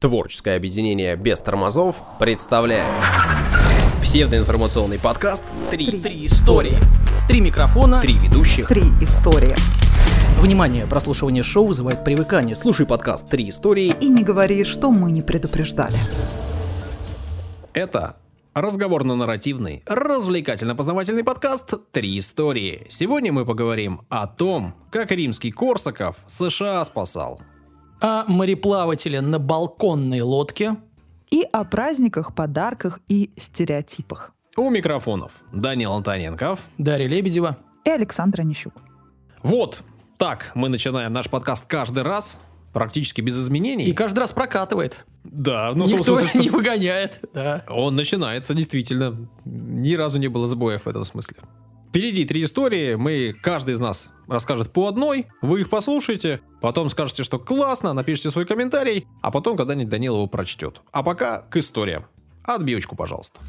Творческое объединение без тормозов представляет псевдоинформационный подкаст «Три, Три истории. Три микрофона. Три ведущих». Три истории. Внимание, прослушивание шоу вызывает привыкание. Слушай подкаст «Три истории». И не говори, что мы не предупреждали. Это разговорно-нарративный, развлекательно-познавательный подкаст «Три истории». Сегодня мы поговорим о том, как римский Корсаков США спасал. О мореплавателе на балконной лодке. И о праздниках, подарках и стереотипах. У микрофонов Данил Антоненков. Дарья Лебедева. И Александра Нищук. Вот так мы начинаем наш подкаст каждый раз, практически без изменений. И каждый раз прокатывает. Да, ну в том Никто смысле, что не выгоняет. Да. он начинается действительно. Ни разу не было сбоев в этом смысле. Впереди три истории, мы, каждый из нас расскажет по одной, вы их послушаете, потом скажете, что классно, напишите свой комментарий, а потом когда-нибудь Данил его прочтет. А пока к историям. Отбивочку, пожалуйста.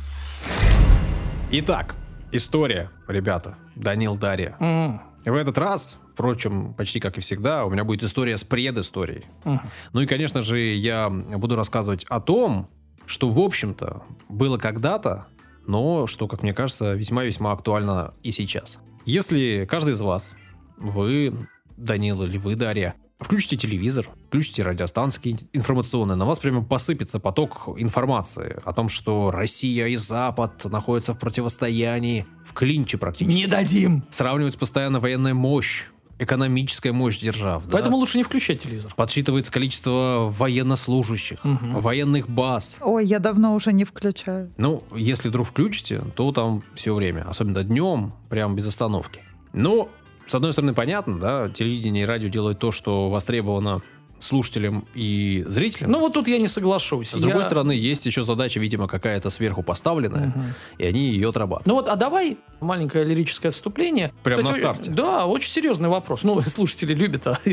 Итак, история, ребята. Данил, Дарья. М, В этот раз, впрочем, почти как и всегда, у меня будет история с предысторией. мгм. Ну и, конечно же, я буду рассказывать о том, что, в общем-то, было когда-то, но что, как мне кажется, весьма-весьма актуально и сейчас. Если каждый из вас, вы, Данил или вы, Дарья, включите телевизор, включите радиостанции информационные, на вас прямо посыпется поток информации о том, что Россия и Запад находятся в противостоянии, в клинче практически. Не дадим. Сравнивается постоянно военная мощь, экономическая мощь держав. да? Поэтому лучше не включать телевизор. Подсчитывается количество военнослужащих, Мгм. военных баз. Ой, я давно уже не включаю. Ну, если вдруг включите, то там все время, особенно днем, прям без остановки. Ну, с одной стороны, понятно, да, телевидение и радио делают то, что востребовано слушателям и зрителям. Ну вот тут я не соглашусь. с другой Я- стороны, есть еще задача, видимо, какая-то сверху поставленная, Мгм. и они ее отрабатывают. Ну вот, а давай маленькое лирическое отступление. Прям на старте? Да, очень серьезный вопрос. Ну, слушатели любят а, э,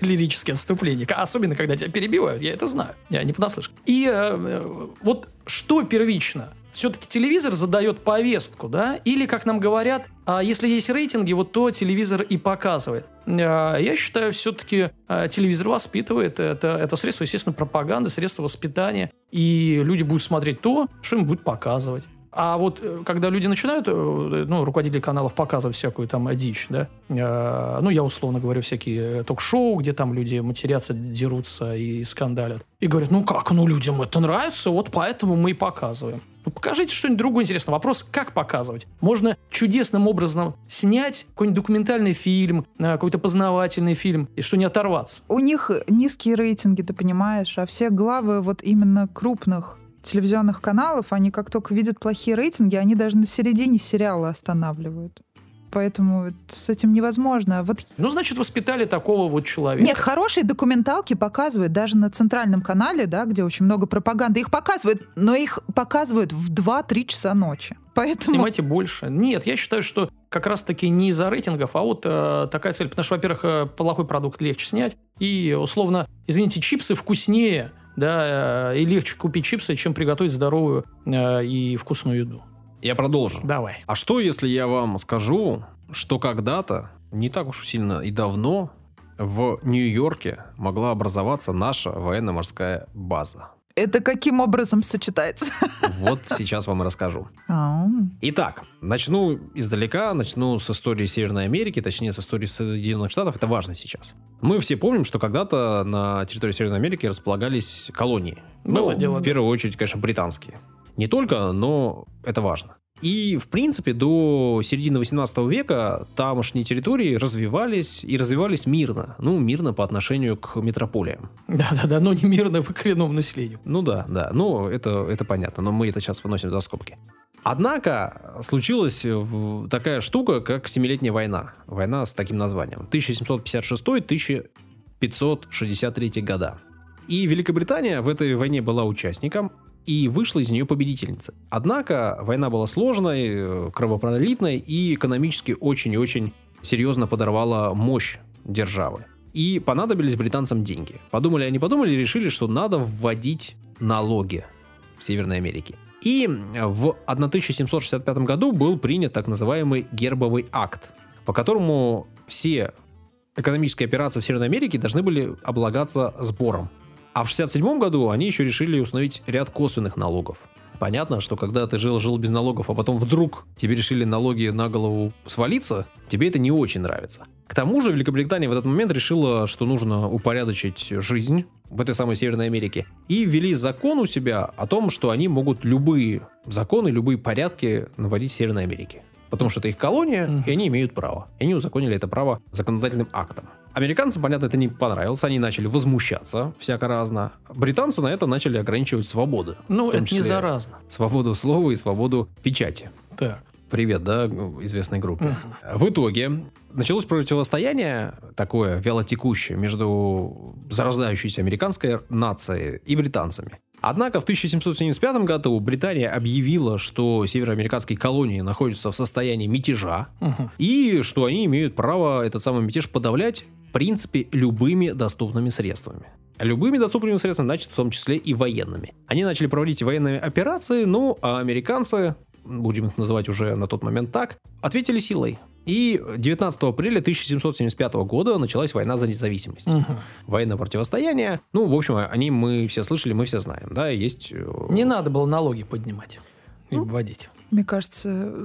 лирические отступления. Особенно, когда тебя перебивают, я это знаю. Я не понаслышке. И э, э, вот что первично? Все-таки телевизор задает повестку, да? Или, как нам говорят, а если есть рейтинги, вот то телевизор и показывает. А, Я считаю, все-таки телевизор воспитывает. Это, это средство, естественно, пропаганды, средство воспитания. И люди будут смотреть то, что им будет показывать. А вот э, когда люди начинают, э, ну, руководители каналов показывать всякую там дичь, да, э, ну, я условно говорю, всякие э, ток-шоу, где там люди матерятся, дерутся и скандалят, и говорят, ну как, ну людям это нравится, вот поэтому мы и показываем. Ну, покажите что-нибудь другое интересное. Вопрос, как показывать? Можно чудесным образом снять какой-нибудь документальный фильм, э, какой-то познавательный фильм, и что не оторваться. У них низкие рейтинги, ты понимаешь, а все главы вот именно крупных телевизионных каналов, они как только видят плохие рейтинги, они даже на середине сериала останавливают. Поэтому с этим невозможно. Вот Ну, значит, воспитали такого вот человека. Нет, хорошие документалки показывают даже на центральном канале, да, где очень много пропаганды. Их показывают, но их показывают в 2-3 часа ночи. Поэтому Снимайте больше. Нет, я считаю, что как раз-таки не из-за рейтингов, а вот э, такая цель. Потому что, во-первых, э, плохой продукт легче снять. И, условно, извините, чипсы вкуснее, да, э, и легче купить чипсы, чем приготовить здоровую э, и вкусную еду. Я продолжу. Давай. А что, если я вам скажу, что когда-то, не так уж сильно и давно, в Нью-Йорке могла образоваться наша военно-морская база? это каким образом сочетается? Вот сейчас вам и расскажу. Итак, начну издалека, начну с истории Северной Америки, точнее, с истории Соединенных Штатов. Это важно сейчас. Мы все помним, что когда-то на территории Северной Америки располагались колонии. Было ну, дело, в да. первую очередь, конечно, британские. Не только, но это важно. И, в принципе, до середины 18 века тамошние территории развивались и развивались мирно. Ну, мирно по отношению к метрополиям. Да-да-да, но не мирно по коренному населению. Ну да, да. Ну, это, это понятно, но мы это сейчас выносим за скобки. Однако случилась такая штука, как Семилетняя война. Война с таким названием. 1756-1563 года. И Великобритания в этой войне была участником и вышла из нее победительницей. Однако война была сложной, э, кровопролитной и экономически очень и очень серьезно подорвала мощь державы. И понадобились британцам деньги. Подумали они, подумали, решили, что надо вводить налоги в Северной Америке. И в 1765 году был принят так называемый гербовый акт, по которому все экономические операции в Северной Америке должны были облагаться сбором. А в 67 году они еще решили установить ряд косвенных налогов. Понятно, что когда ты жил, жил без налогов, а потом вдруг тебе решили налоги на голову свалиться, тебе это не очень нравится. К тому же Великобритания в этот момент решила, что нужно упорядочить жизнь в этой самой Северной Америке. И ввели закон у себя о том, что они могут любые законы, любые порядки наводить в Северной Америке. Потому что это их колония, и они имеют право. И они узаконили это право законодательным актом. Американцам, понятно, это не понравилось, они начали возмущаться всяко разно. Британцы на это начали ограничивать свободы. Ну, это не заразно. Свободу слова и свободу печати. Так. Привет, да, известной группе. В итоге началось противостояние такое вялотекущее между зарождающейся американской нацией и британцами. Однако в 1775 году Британия объявила, что североамериканские колонии находятся в состоянии мятежа, Мгм. и что они имеют право этот самый мятеж подавлять, в принципе, любыми доступными средствами. Любыми доступными средствами, значит, в том числе и военными. Они начали проводить военные операции, ну, а американцы, будем их называть уже на тот момент так, ответили силой. И 19 апреля 1775 года началась война за независимость. Мгм. Военное противостояние. Ну, в общем, они мы все слышали, мы все знаем. Да, есть... э, Не надо было налоги поднимать и Ну, вводить. Мне кажется,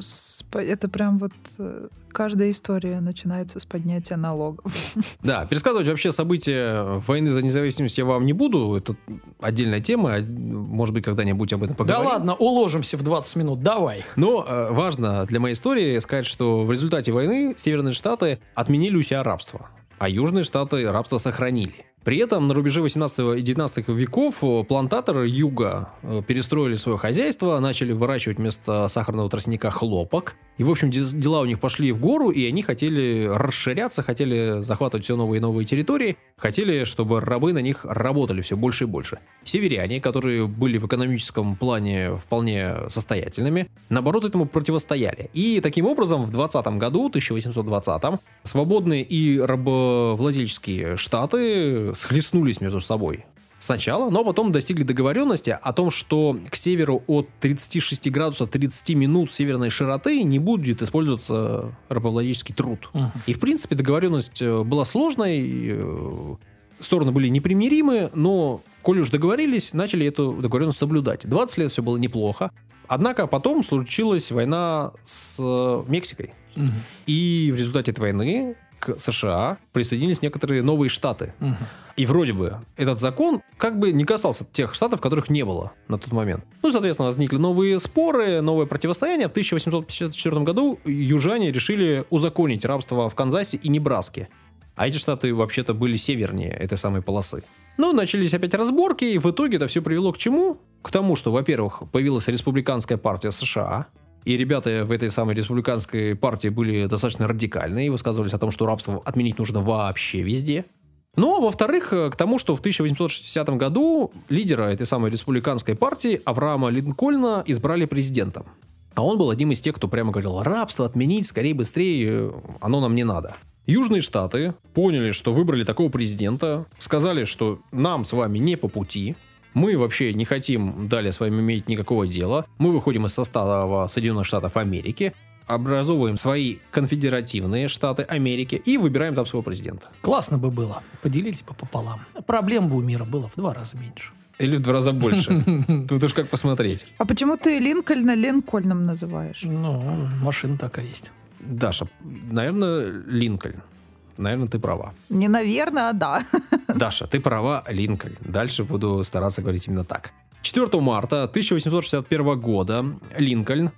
это прям вот э, каждая история начинается с поднятия налогов. Да, пересказывать вообще события войны за независимость я вам не буду. Это отдельная тема. Может быть, когда-нибудь об этом поговорим. Да ладно, уложимся в 20 минут, давай. Но э, важно для моей истории сказать, что в результате войны Северные Штаты отменили у себя рабство, а Южные Штаты рабство сохранили. При этом на рубеже 18 и 19 веков э, плантаторы юга э, перестроили свое хозяйство, начали выращивать вместо сахарного тростника хлопок. И, в общем, дела у них пошли в гору, и они хотели расширяться, хотели захватывать все новые и новые территории, хотели, чтобы рабы на них работали все больше и больше. Северяне, которые были в экономическом плане вполне состоятельными, наоборот, этому противостояли. И таким образом в 20 году, 1820, свободные и рабовладельческие штаты схлестнулись между собой. Сначала, но потом достигли договоренности о том, что к северу от 36 градусов 30 минут северной широты не будет использоваться рабовладельческий труд. Мгм. И, в принципе, договоренность э, была сложной, э, стороны были непримиримы, но, коли уж договорились, начали эту договоренность соблюдать. 20 лет все было неплохо. Однако потом случилась война с э, Мексикой. Мгм. И в результате этой войны к США присоединились некоторые новые штаты. Мгм. И вроде бы этот закон как бы не касался тех штатов, которых не было на тот момент. Ну, соответственно, возникли новые споры, новое противостояние. В 1854 году южане решили узаконить рабство в Канзасе и Небраске. А эти штаты вообще-то были севернее этой самой полосы. Ну, начались опять разборки, и в итоге это все привело к чему? К тому, что, во-первых, появилась республиканская партия США, и ребята в этой самой республиканской партии были достаточно радикальные и высказывались о том, что рабство отменить нужно вообще везде. Ну, а во-вторых, э, к тому, что в 1860 году лидера этой самой республиканской партии Авраама Линкольна избрали президентом. А он был одним из тех, кто прямо говорил, рабство отменить скорее, быстрее, э, оно нам не надо. Южные штаты поняли, что выбрали такого президента, сказали, что нам с вами не по пути, мы вообще не хотим далее с вами иметь никакого дела, мы выходим из состава Соединенных Штатов Америки, образовываем свои конфедеративные штаты Америки и выбираем там своего президента. Классно бы было. Поделились бы пополам. Проблем бы у мира было в два раза меньше. Или в два раза больше. Тут уж как посмотреть. А почему ты Линкольна Линкольном называешь? Ну, машина такая есть. Даша, наверное, Линкольн. Наверное, ты права. Не наверное, а да. Даша, ты права, Линкольн. Дальше буду стараться говорить именно так. 4 марта 1861 года Линкольн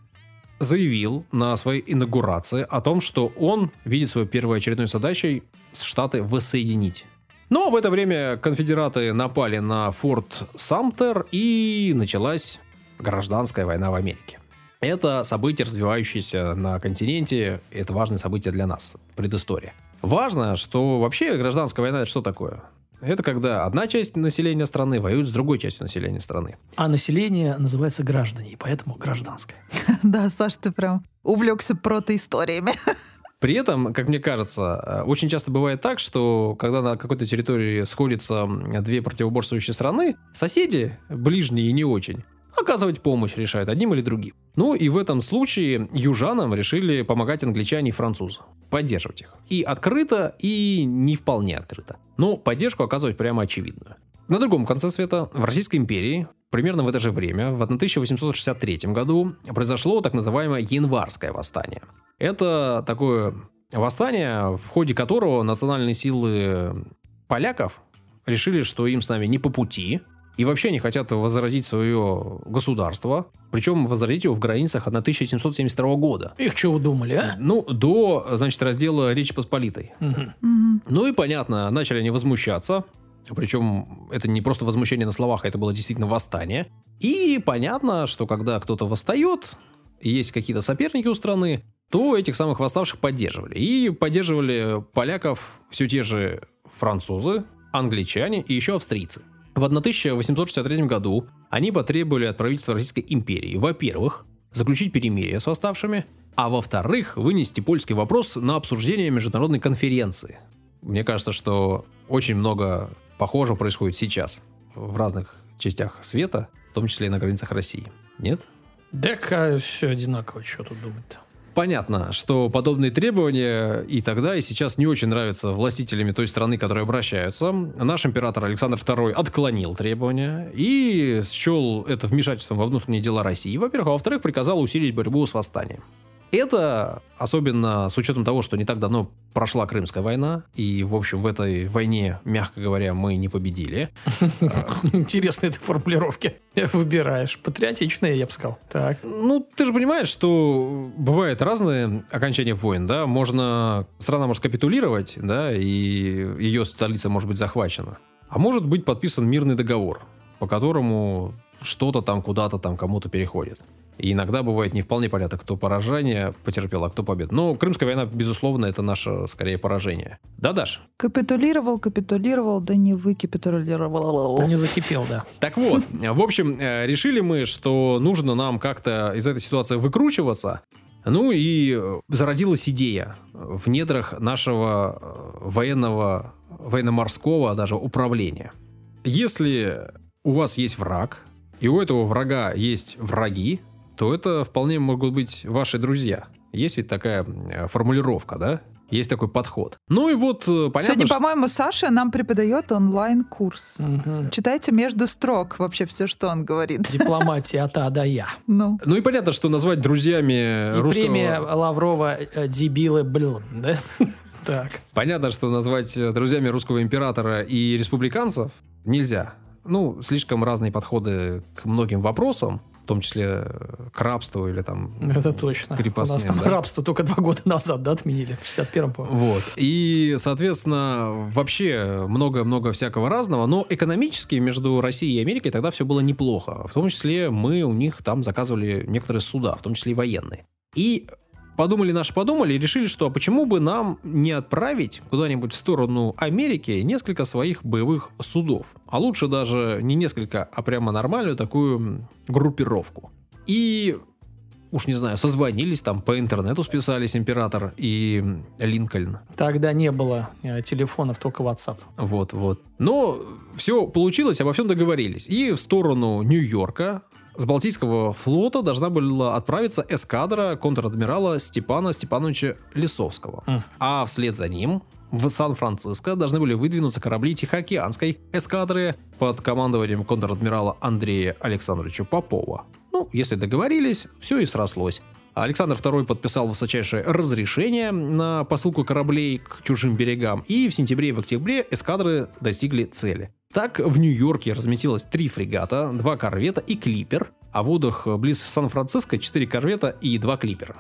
заявил на своей инаугурации о том, что он видит свою первой очередной задачей Штаты воссоединить. Но в это время конфедераты напали на форт Самтер и началась гражданская война в Америке. Это событие, развивающееся на континенте, это важное событие для нас, предыстория. Важно, что вообще гражданская война это что такое? Это когда одна часть населения страны воюет с другой частью населения страны. А население называется граждане, и поэтому гражданское. Да, Саш, ты прям увлекся протоисториями. При этом, как мне кажется, э, очень часто бывает так, что когда на какой-то территории сходятся две противоборствующие страны, соседи, ближние и не очень, оказывать помощь решают одним или другим. Ну и в этом случае южанам решили помогать англичане и французы. Поддерживать их. И открыто, и не вполне открыто. Но поддержку оказывать прямо очевидную. На другом конце света, в Российской империи, примерно в это же время, в 1863 году, произошло так называемое Январское восстание. Это такое восстание, в ходе которого национальные силы поляков решили, что им с нами не по пути, и вообще они хотят возродить свое государство, причем возродить его в границах 1772 года. Их что удумали, а? Ну, до, значит, раздела Речи Посполитой. Мгм. Ну и понятно, начали они возмущаться. Причем это не просто возмущение на словах, а это было действительно восстание. И понятно, что когда кто-то восстает, и есть какие-то соперники у страны, то этих самых восставших поддерживали. И поддерживали поляков все те же французы, англичане и еще австрийцы. В 1863 году они потребовали от правительства Российской империи, во-первых, заключить перемирие с восставшими, а во-вторых, вынести польский вопрос на обсуждение международной конференции. Мне кажется, что очень много похожего происходит сейчас в разных частях света, в том числе и на границах России. Нет? Да все одинаково, что тут думать-то. Понятно, что подобные требования и тогда, и сейчас не очень нравятся властителями той страны, которые обращаются. Наш император Александр II отклонил требования и счел это вмешательством во внутренние дела России, во-первых, а во-вторых, приказал усилить борьбу с восстанием. Это, особенно с учетом того, что не так давно прошла Крымская война, и, в общем, в этой войне, мягко говоря, мы не победили. Интересные ты формулировки выбираешь. Патриотичные, я бы сказал. Так. Ну, ты же понимаешь, что бывают разные окончания войн, да? Можно, страна может капитулировать, да, и ее столица может быть захвачена. А может быть подписан мирный договор, по которому что-то там куда-то там кому-то переходит. И иногда бывает не вполне понятно, кто поражение потерпел, а кто победу. Но Крымская война, безусловно, это наше, скорее, поражение. Да, Даш? Капитулировал, капитулировал, да не выкапитулировал. Не закипел, да. Так вот, в общем, э, решили мы, что нужно нам как-то из этой ситуации выкручиваться. Ну и э, зародилась идея в недрах нашего э, военного, военно-морского даже управления. Если у вас есть враг, и у этого врага есть враги, то это вполне могут быть ваши друзья. Есть ведь такая э, формулировка, да? Есть такой подход. Ну и вот э, понятно, Сегодня, что- по-моему, Саша нам преподает онлайн-курс. Мгм. Читайте между строк вообще все, что он говорит. Дипломатия от А до Я. Ну, Ну и понятно, что назвать друзьями И русского... премия Лаврова э, Дебилы, блин, да? Так. Понятно, что назвать друзьями русского императора и республиканцев нельзя. Ну, слишком разные подходы к многим вопросам, в том числе э, к рабству или там... Это точно. Крепостным, У нас там да. рабство только два года назад, да, отменили? В 61-м, по-моему. Вот. И, соответственно, вообще много-много всякого разного. Но экономически между Россией и Америкой тогда все было неплохо. В том числе мы у них там заказывали некоторые суда, в том числе и военные. И подумали наши подумали и решили, что почему бы нам не отправить куда-нибудь в сторону Америки несколько своих боевых судов. А лучше даже не несколько, а прямо нормальную такую группировку. И уж не знаю, созвонились там, по интернету списались император и Линкольн. Тогда не было э, телефонов, только WhatsApp. Вот, вот. Но все получилось, обо всем договорились. И в сторону Нью-Йорка с Балтийского флота должна была отправиться эскадра контр-адмирала Степана Степановича Лисовского. Мгм. А вслед за ним в Сан-Франциско должны были выдвинуться корабли Тихоокеанской эскадры под командованием контр-адмирала Андрея Александровича Попова. Ну, если договорились, все и срослось. Александр II подписал высочайшее разрешение на посылку кораблей к чужим берегам, и в сентябре и в октябре эскадры достигли цели. Так, в Нью-Йорке разместилось три фрегата, два корвета и клипер, а в водах близ Сан-Франциско четыре корвета и два клипера.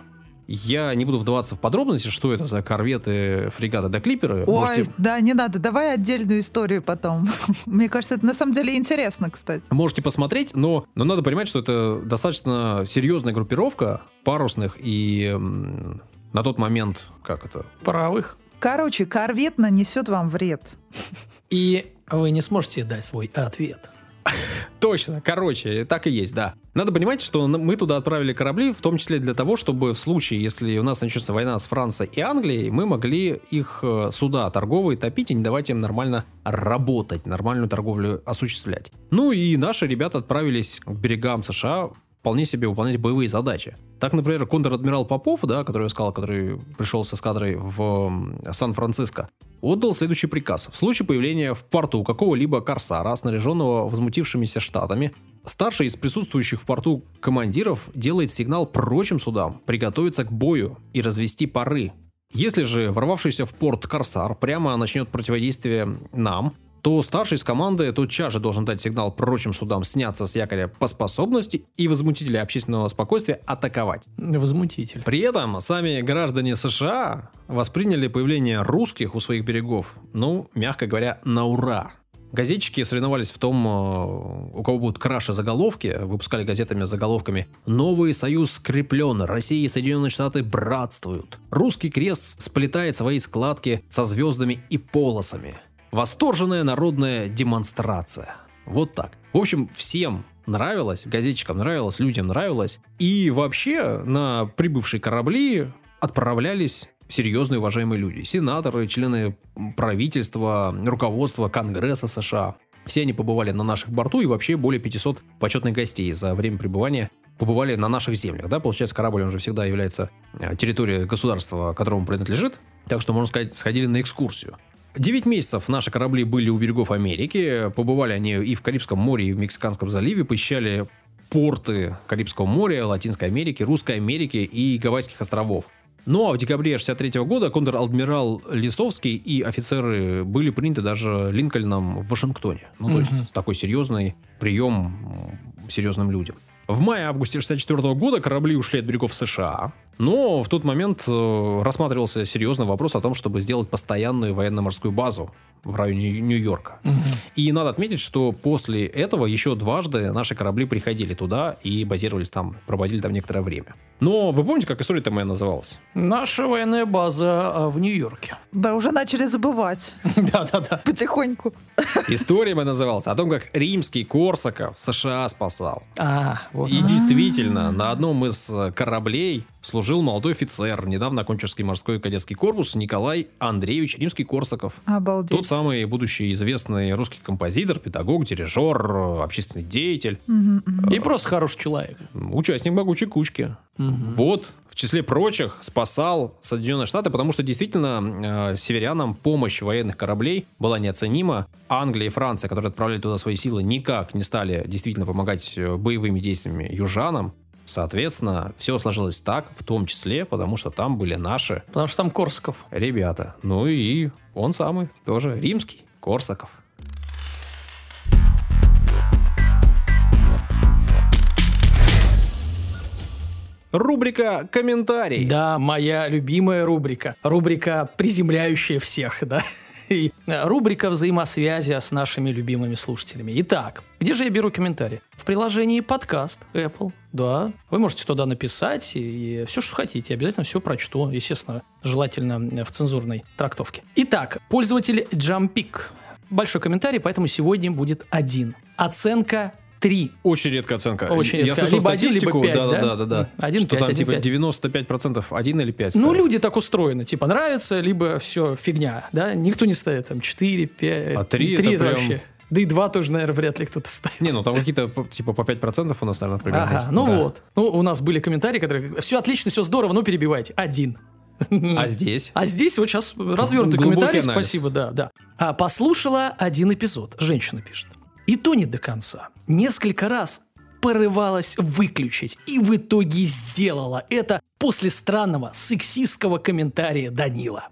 Я не буду вдаваться в подробности, что это за корветы, фрегаты да клиперы. ой, Можете, да, не надо, давай отдельную историю потом. Мне кажется, это на самом деле интересно, кстати. можете посмотреть, но, но надо понимать, что это достаточно серьезная группировка парусных и м, на тот момент, как это, Паровых. Короче, корвет нанесет вам вред. И вы не сможете дать свой ответ. Точно, короче, так и есть, да. Надо понимать, что мы туда отправили корабли, в том числе для того, чтобы в случае, если у нас начнется война с Францией и Англией, мы могли их э, суда торговые топить и не давать им нормально работать, нормальную торговлю осуществлять. Ну и наши ребята отправились к берегам США вполне себе выполнять боевые задачи. Так, например, контр-адмирал Попов, да, который я сказал, который пришел с эскадрой в Сан-Франциско, отдал следующий приказ. В случае появления в порту какого-либо корсара, снаряженного возмутившимися штатами, старший из присутствующих в порту командиров делает сигнал прочим судам приготовиться к бою и развести пары. Если же ворвавшийся в порт корсар прямо начнет противодействие нам, то старший из команды тотчас же должен дать сигнал прочим судам сняться с якоря по способности и возмутителя общественного спокойствия атаковать. Возмутитель. При этом сами граждане США восприняли появление русских у своих берегов, ну, мягко говоря, на ура. Газетчики соревновались в том, э, у кого будут краше заголовки, выпускали газетами с заголовками «Новый союз скреплен, Россия и Соединенные Штаты братствуют». Русский крест сплетает свои складки со звездами и полосами. Восторженная народная демонстрация. Вот так. В общем, всем нравилось, газетчикам нравилось, людям нравилось. И вообще на прибывшие корабли отправлялись серьезные уважаемые люди. Сенаторы, члены правительства, руководства Конгресса США. Все они побывали на наших борту и вообще более 500 почетных гостей за время пребывания побывали на наших землях. Да? Получается, корабль он же всегда является э, территорией государства, которому принадлежит. Так что, можно сказать, сходили на экскурсию. Девять месяцев наши корабли были у берегов Америки. Побывали они и в Карибском море, и в Мексиканском заливе. Посещали порты Карибского моря, Латинской Америки, Русской Америки и Гавайских островов. Ну а в декабре 63 года контр-адмирал Лисовский и офицеры были приняты даже Линкольном в Вашингтоне. Ну, то есть такой серьезный прием серьезным людям. В мае-августе 64 года корабли ушли от берегов США, но в тот момент э, рассматривался серьезный вопрос о том, чтобы сделать постоянную военно-морскую базу в районе Нью-Йорка. Мгм. И надо отметить, что после этого еще дважды наши корабли приходили туда и базировались там, проводили там некоторое время. Но вы помните, как история-то моя называлась? Наша военная база а, в Нью-Йорке. Да, уже начали забывать Да-да-да. потихоньку. История моя называлась о том, как римский Корсаков США спасал. А, вот. И действительно, на одном из э, кораблей служил молодой офицер, недавно окончивший морской кадетский корпус Николай Андреевич Римский-Корсаков. Тот Обалдеть. самый будущий известный русский композитор, педагог, дирижер, общественный деятель, Мгм, мгм. И просто хороший человек. участник могучей кучки. Мгм. Вот, в числе прочих, спасал Соединенные Штаты, потому что действительно э, северянам помощь военных кораблей была неоценима. Англия и Франция, которые отправляли туда свои силы, никак не стали действительно помогать э, боевыми действиями южанам. Соответственно, все сложилось так, в том числе, потому что там были наши Потому что там Корсаков. ребята. Ну и он самый, тоже римский, Корсаков. Рубрика «Комментарий». Да, моя любимая рубрика. Рубрика, приземляющая всех, да. И э, рубрика взаимосвязи с нашими любимыми слушателями. Итак, где же я беру комментарии? В приложении подкаст Apple. Да, вы можете туда написать и, все, что хотите. Обязательно все прочту. Естественно, желательно в цензурной трактовке. Итак, пользователь Jumpik. Большой комментарий, поэтому сегодня будет один. Оценка 3. Очень редкая оценка. Очень Я редкая. слышал Либо один, либо статистику, пять, да, да? да, да, да. Один, что пять, там один, типа пять. 95% один или 5 Ну, люди так устроены. Типа, нравится, либо все фигня. Да? Никто не ставит там 4, 5. А три это прям- вообще. Да и 2 тоже, наверное, вряд ли кто-то ставит. Не, ну там какие-то типа по 5% у нас, наверное, примерно Ага, есть. ну Да. вот. Ну, у нас были комментарии, которые все отлично, все здорово, но перебивайте. Один. А здесь? А здесь вот сейчас развернутый Глубокий комментарий, анализ. спасибо, да, да. А, послушала один эпизод, женщина пишет. И то не до конца. Несколько раз порывалась выключить и в итоге сделала это после странного сексистского комментария Данила,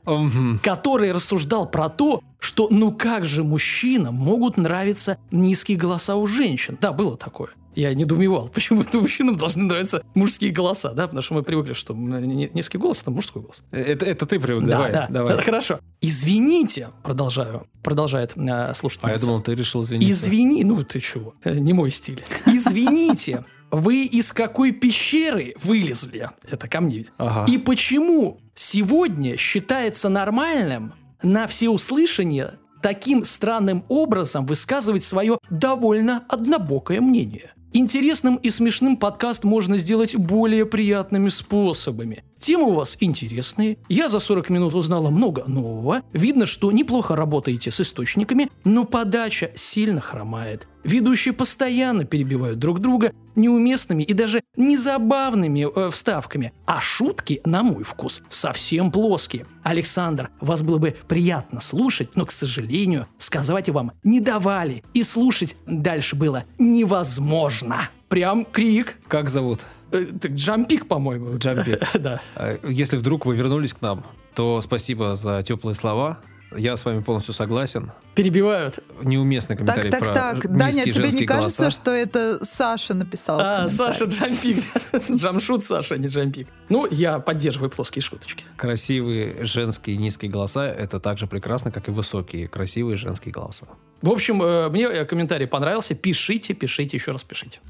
который рассуждал про то, что ну как же мужчинам могут нравиться низкие голоса у женщин. Да, было такое. Я недоумевал, почему это мужчинам должны нравиться мужские голоса, да, потому что мы привыкли, что низкий голос это мужской голос. Это, это ты привык, Да, давай, да, давай. это хорошо. Извините, продолжаю, продолжает э, слушательница. А я думал, ты решил извиниться. Извини, ну ты чего, э, не мой стиль. Извините, вы из какой пещеры вылезли? Это ко мне. Ага. И почему сегодня считается нормальным на всеуслышание таким странным образом высказывать свое довольно однобокое мнение? Интересным и смешным подкаст можно сделать более приятными способами. Темы у вас интересные. Я за 40 минут узнала много нового. Видно, что неплохо работаете с источниками, но подача сильно хромает. Ведущие постоянно перебивают друг друга неуместными и даже незабавными э, вставками. А шутки, на мой вкус, совсем плоские. Александр, вас было бы приятно слушать, но, к сожалению, сказать вам не давали. И слушать дальше было невозможно. Прям крик. Как зовут? Э, так, Джампик, по-моему. Джампик. Да. А, Если вдруг вы вернулись к нам, то спасибо за теплые слова. Я с вами полностью согласен. Перебивают. Неуместный Так, комментарий так, про так. низкие Даня, тебе не кажется, голоса. что это Саша написал? А, комментарий? Саша Джампик. Джамшут Саша, не Джампик. Ну, я поддерживаю плоские шуточки. Красивые женские низкие голоса – это так же прекрасно, как и высокие красивые женские голоса. В общем, э, мне э, комментарий понравился. Пишите, пишите, еще раз пишите.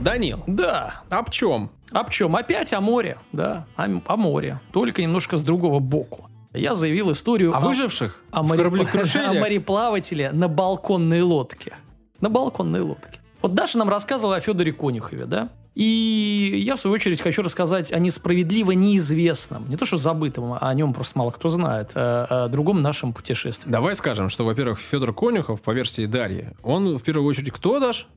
Данил, Да. об чем? Об чем? Опять о море. Да, о, о море. Только немножко с другого боку. Я заявил историю О выживших о, в море- кораблекрушениях? о мореплавателе на балконной лодке. На балконной лодке. Вот Даша нам рассказывала о Федоре Конюхове, да? И я, в свою очередь, хочу рассказать о несправедливо неизвестном, не то что забытом, а о нем просто мало кто знает, а о другом нашем путешествии. Давай скажем, что, во-первых, Федор Конюхов, по версии Дарьи, он в первую очередь кто, Даш?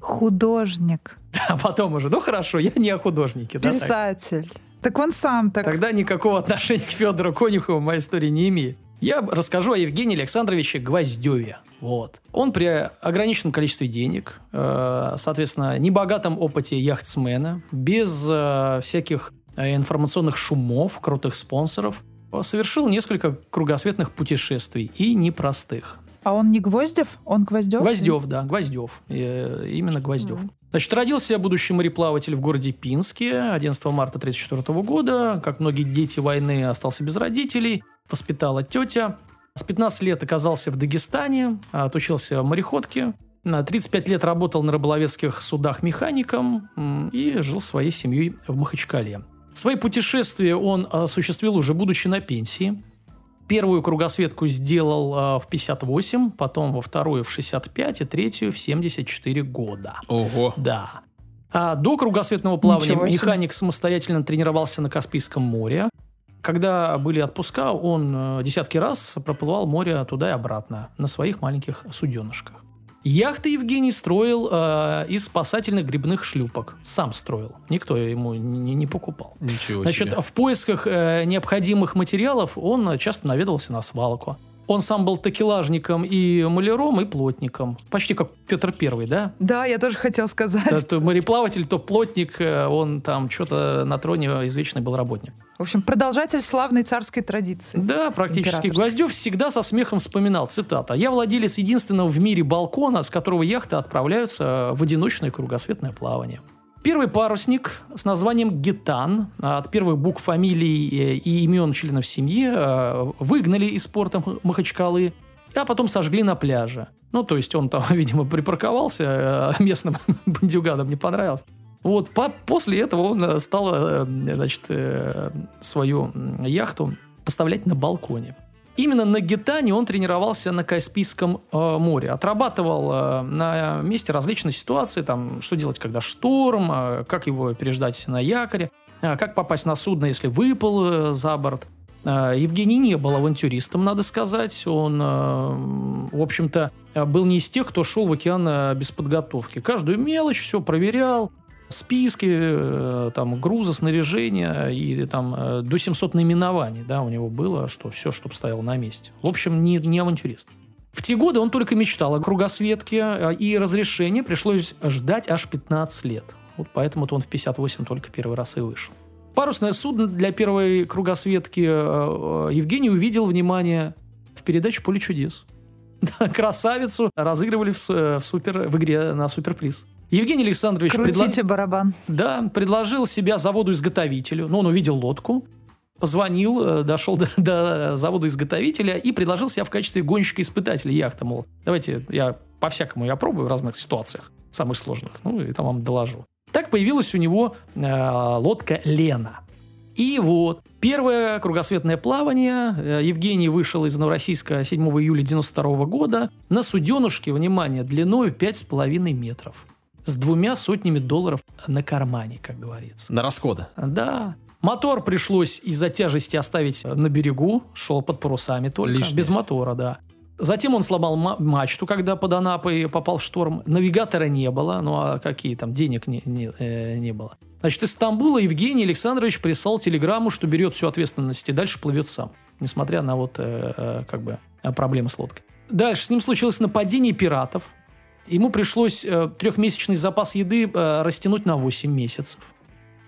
Художник, А потом уже, ну хорошо, я не о художнике. да, так. писатель. Так он сам так. Тогда никакого отношения к Федору Конюхову моя история не имеет. Я расскажу о Евгении Александровиче Гвоздеве. Вот. Он при ограниченном количестве денег, э, соответственно, небогатом опыте яхтсмена, без э, всяких э, информационных шумов, крутых спонсоров, совершил несколько кругосветных путешествий и непростых. А он не Гвоздев? Он Гвоздев? Гвоздев, да, Гвоздев. Э, Именно Гвоздев. Значит, родился будущий мореплаватель в городе Пинске 11 марта 1934 года. Как многие дети войны, остался без родителей. Воспитала тетя. С 15 лет оказался в Дагестане, отучился в мореходке. На 35 лет работал на рыболовецких судах механиком и жил своей семьей в Махачкале. Свои путешествия он осуществил уже будучи на пенсии. Первую кругосветку сделал а, в 58, потом во вторую в 65 и третью в 74 года. Ого. Да. А до кругосветного плавания механик самостоятельно тренировался на Каспийском море. Когда были отпуска, он э, десятки раз проплывал море туда и обратно на своих маленьких суденышках. Яхты Евгений строил э, из спасательных грибных шлюпок. Сам строил. Никто ему не, не покупал. Ничего Значит, себе. в поисках э, необходимых материалов он часто наведывался на свалку. Он сам был такелажником и маляром, и плотником. Почти как Петр Первый, да? Да, я тоже хотел сказать. То, то мореплаватель, то плотник, э, он там что-то на троне извечный был работник. В общем, продолжатель славной царской традиции. Да, практически. Гвоздев всегда со смехом вспоминал, цитата, «Я владелец единственного в мире балкона, с которого яхты отправляются в одиночное кругосветное плавание». Первый парусник с названием «Гитан» от первых букв фамилий э, и имен членов семьи э, выгнали из порта Махачкалы, а потом сожгли на пляже. Ну, то есть он там, видимо, припарковался, э, местным бандюганам не понравилось. Вот по- после этого он стал, значит, свою яхту поставлять на балконе. Именно на Гитане он тренировался на Каспийском э, море. Отрабатывал э, на месте различные ситуации, там, что делать, когда шторм, э, как его переждать на якоре, э, как попасть на судно, если выпал э, за борт. Э, Евгений не был авантюристом, надо сказать. Он, э, в общем-то, э, был не из тех, кто шел в океан э, без подготовки. Каждую мелочь все проверял, списки, э, там, груза, снаряжения и там э, до 700 наименований, да, у него было, что все, чтобы стояло на месте. В общем, не, не авантюрист. В те годы он только мечтал о кругосветке, э, и разрешение пришлось ждать аж 15 лет. Вот поэтому-то он в 58 только первый раз и вышел. Парусное судно для первой кругосветки Евгений увидел, внимание, в передаче «Поле чудес». Красавицу разыгрывали в супер, в игре на суперприз. Евгений Александрович предла- Крутите барабан. да, предложил себя заводу-изготовителю. Ну, он увидел лодку, позвонил, э, дошел до, до завода-изготовителя и предложил себя в качестве гонщика-испытателя яхты. Мол, давайте я по-всякому я пробую в разных ситуациях, самых сложных. Ну, и там вам доложу. Так появилась у него э, лодка «Лена». И вот, первое кругосветное плавание. Э, Евгений вышел из Новороссийска 7 июля 92 года на суденушке, внимание, длиной 5,5 метров. С двумя сотнями долларов на кармане, как говорится. На расходы. Да. Мотор пришлось из-за тяжести оставить на берегу, шел под парусами только, Лишнее. без мотора, да. Затем он сломал ма- мачту, когда под Анапой попал в шторм. Навигатора не было, ну а какие там, денег не, не, э, не было. Значит, из Стамбула Евгений Александрович прислал телеграмму, что берет всю ответственность и дальше плывет сам, несмотря на вот э, э, как бы э, проблемы с лодкой. Дальше с ним случилось нападение пиратов. Ему пришлось э, трехмесячный запас еды э, растянуть на 8 месяцев.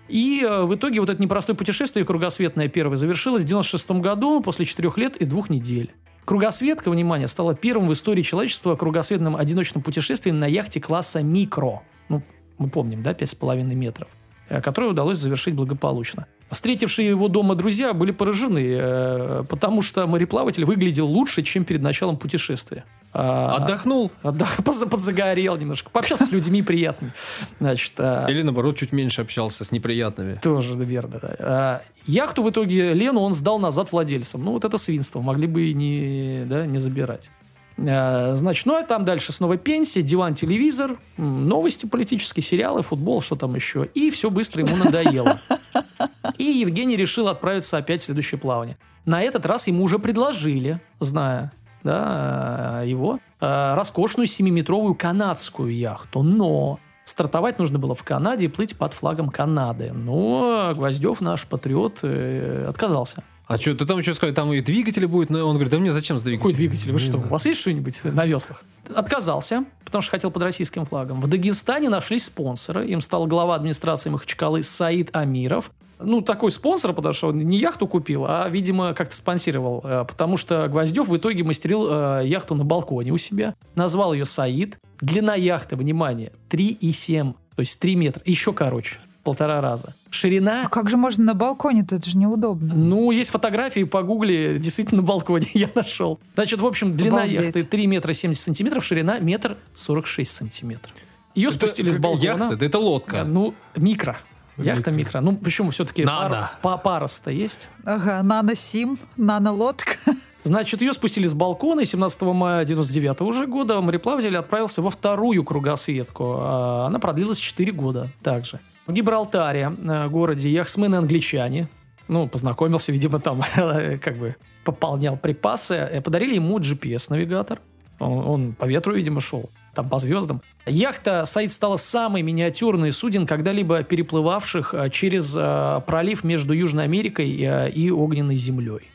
И э, в итоге вот это непростое путешествие кругосветное первое завершилось в 96 году после 4 лет и двух недель. Кругосветка, внимание, стала первым в истории человечества кругосветным одиночным путешествием на яхте класса микро. Ну, мы помним, да, 5,5 метров. э, Которое удалось завершить благополучно. Встретившие его дома друзья были поражены, э, потому что мореплаватель выглядел лучше, чем перед началом путешествия. А, Отдохнул. Отдох, подза- подзагорел немножко. Пообщался с людьми приятными. Значит, а, Или, наоборот, чуть меньше общался с неприятными. тоже верно. да. А, Яхту в итоге Лену он сдал назад владельцам. Ну, вот это свинство. Могли бы и не, да, не забирать. Значит, ну а там дальше снова пенсия, диван, телевизор, новости политические, сериалы, футбол, что там еще. И все быстро ему надоело. И Евгений решил отправиться опять в следующее плавание. На этот раз ему уже предложили, зная да, его, э, роскошную 7-метровую канадскую яхту. Но стартовать нужно было в Канаде и плыть под флагом Канады. Но Гвоздев, наш патриот, э, отказался. А что, ты там еще сказали, там и двигатели будет, но он говорит, да мне зачем с двигателем? Какой двигатель? Вы что, у вас есть что-нибудь на веслах? Отказался, потому что хотел под российским флагом. В Дагестане нашлись спонсоры. Им стал глава администрации Махачкалы Саид Амиров. Ну, такой спонсор, потому что он не яхту купил, а, видимо, как-то спонсировал. Э, Потому что Гвоздев в итоге мастерил э, яхту на балконе у себя. Назвал ее Саид. Длина яхты, внимание, 3,7. То есть 3 метра. Еще короче. Полтора раза. Ширина А как же можно на балконе-то? Это же неудобно. ну, есть фотографии по гугле, действительно на балконе я нашел. Значит, в общем, длина Обалдеть. яхты 3 метра 70 сантиметров, ширина метр 46 сантиметров. Ее Это спустили с балкона. Яхта, да это лодка. Ну, микро. Яхта микро. Ну, почему все-таки Надо. парус-то есть? Ага, нано-сим, нано-лодка. Значит, ее спустили с балкона, и 17 мая 99 уже года мореплаватель отправился во вторую кругосветку. А Она продлилась 4 года также. В Гибралтаре, э, городе, яхтсмены-англичане, ну, познакомился, видимо, там, как бы пополнял припасы, э, подарили ему GPS-навигатор. Он, он по ветру, видимо, шел, там по звездам. Яхта «Саид» стала самой миниатюрной суден, когда-либо переплывавших э, через э, пролив между Южной Америкой э, и Огненной землей.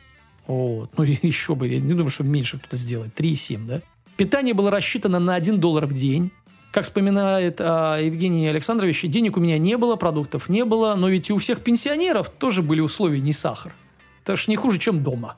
Вот. Ну, еще бы, я не думаю, что меньше кто-то сделает. 3,7, да? Питание было рассчитано на 1 доллар в день. Как вспоминает а, Евгений Александрович, денег у меня не было, продуктов не было, но ведь и у всех пенсионеров тоже были условия не сахар. Это ж не хуже, чем дома.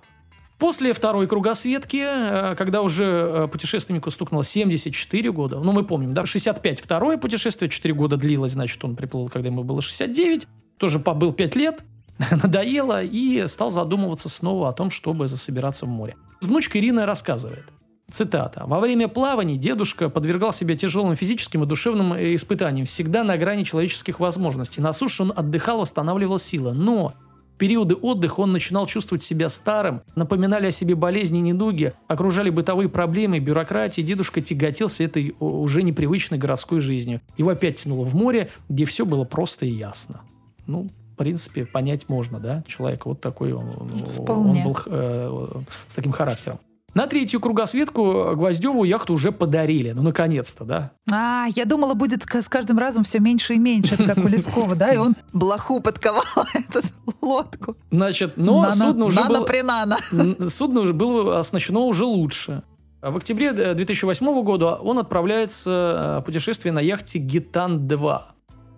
После второй кругосветки, э, когда уже э, путешественнику стукнуло 74 года, ну, мы помним, да, 65 второе путешествие, 4 года длилось, значит, он приплыл, когда ему было 69, тоже побыл 5 лет, надоело и стал задумываться снова о том, чтобы засобираться в море. Внучка Ирина рассказывает. Цитата. «Во время плаваний дедушка подвергал себя тяжелым физическим и душевным э, испытаниям, всегда на грани человеческих возможностей. На суше он отдыхал, восстанавливал силы. Но в периоды отдыха он начинал чувствовать себя старым, напоминали о себе болезни и недуги, окружали бытовые проблемы, бюрократии. Дедушка тяготился этой уже непривычной городской жизнью. Его опять тянуло в море, где все было просто и ясно. Ну, в принципе, понять можно, да? Человек вот такой, он, он- Вполне. он был э, с таким характером. На третью кругосветку Гвоздеву яхту уже подарили. Ну, наконец-то, да? А, я думала, будет с каждым разом все меньше и меньше, как у Лескова, да, и он блоху подковал эту лодку. Значит, но Нано- судно уже было... нано-принано. Н- Судно уже было оснащено уже лучше. В октябре э, 2008 года он отправляется э, в путешествие на яхте «Гитан-2».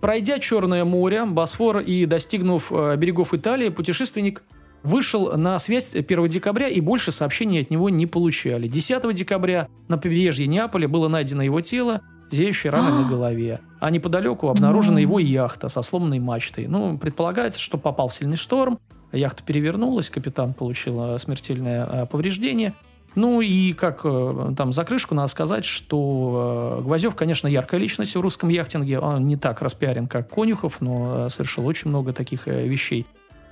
Пройдя Черное море, Босфор и достигнув э, берегов Италии, путешественник вышел на связь 1 декабря и больше сообщений от него не получали. 10 декабря на побережье Неаполя было найдено его тело, зеющей раны на голове. А неподалеку обнаружена его яхта со сломанной мачтой. Ну, предполагается, что попал в сильный шторм, яхта перевернулась, капитан получил э, смертельное э, повреждение. Ну и как э, там за крышку надо сказать, что Гвоздев, конечно, яркая личность в русском яхтинге. Он не так распиарен, как Конюхов, но совершил очень много таких вещей.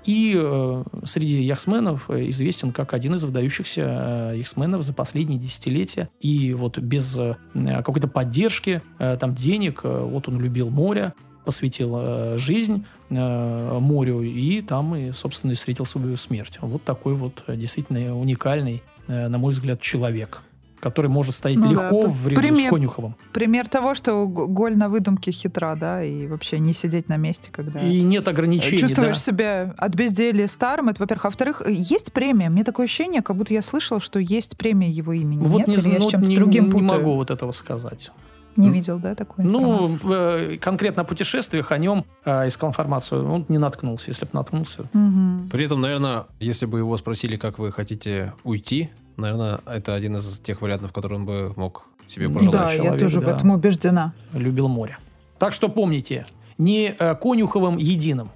И э, среди яхтсменов э, известен как один из выдающихся э, яхтсменов за последние десятилетия. И вот без э, какой-то поддержки, э, там, денег, э, вот он любил море, посвятил э, жизнь э, морю, и там, и, собственно, и встретил свою смерть. Вот такой вот э, действительно уникальный, э, на мой взгляд, человек который может стоять Ну да, легко п- в ряду пример- с Конюховым. Пример того, что голь на выдумке хитра, да, и вообще не сидеть на месте, когда И нет ограничений, чувствуешь да. себя от безделия старым, это, во-первых. А во-вторых, есть премия. Мне такое ощущение, как будто я слышала, что есть премия его имени. Вот Нет? не, Или я ну, с чем-то не- другим не путаю? могу вот этого сказать. Не видел, да, такой? Ну, э, конкретно о путешествиях, о нем э, искал информацию, он не наткнулся. Если бы наткнулся, Мгм. При этом, наверное, если бы его спросили, как вы хотите уйти, наверное, это один из тех вариантов, который он бы мог себе Ну пожелать. Да, я человек, тоже в да. этом убеждена. любил море. Так что помните, не э, Конюховым единым.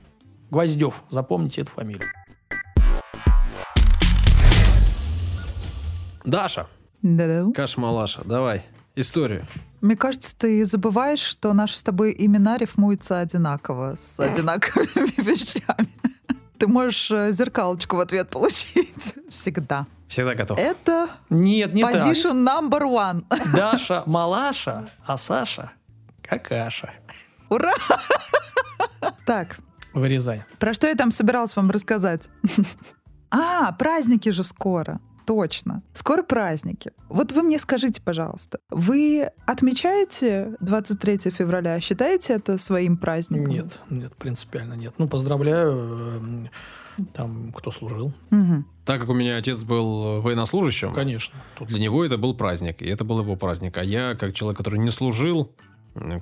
Гвоздев, запомните эту фамилию. Даша, Да-да. Каш-Малаша, давай, историю. Мне кажется, ты забываешь, что наши с тобой имена рифмуются одинаково, с одинаковыми вещами. Ты можешь э, зеркалочку в ответ получить. Всегда. Всегда готов. Это Нет, не так. position number one. Даша Малаша, а Саша Какаша. Ура! Так, Вырезай. про что я там собиралась вам рассказать? А, праздники же скоро. Точно. Скоро праздники. Вот вы мне скажите, пожалуйста, вы отмечаете 23 февраля? Считаете это своим праздником? Нет, нет, принципиально нет. Ну, поздравляю э, там, кто служил. Мгм. Так как у меня отец был военнослужащим, Конечно. Тут для него это был праздник, и это был его праздник. А я, как человек, который не служил,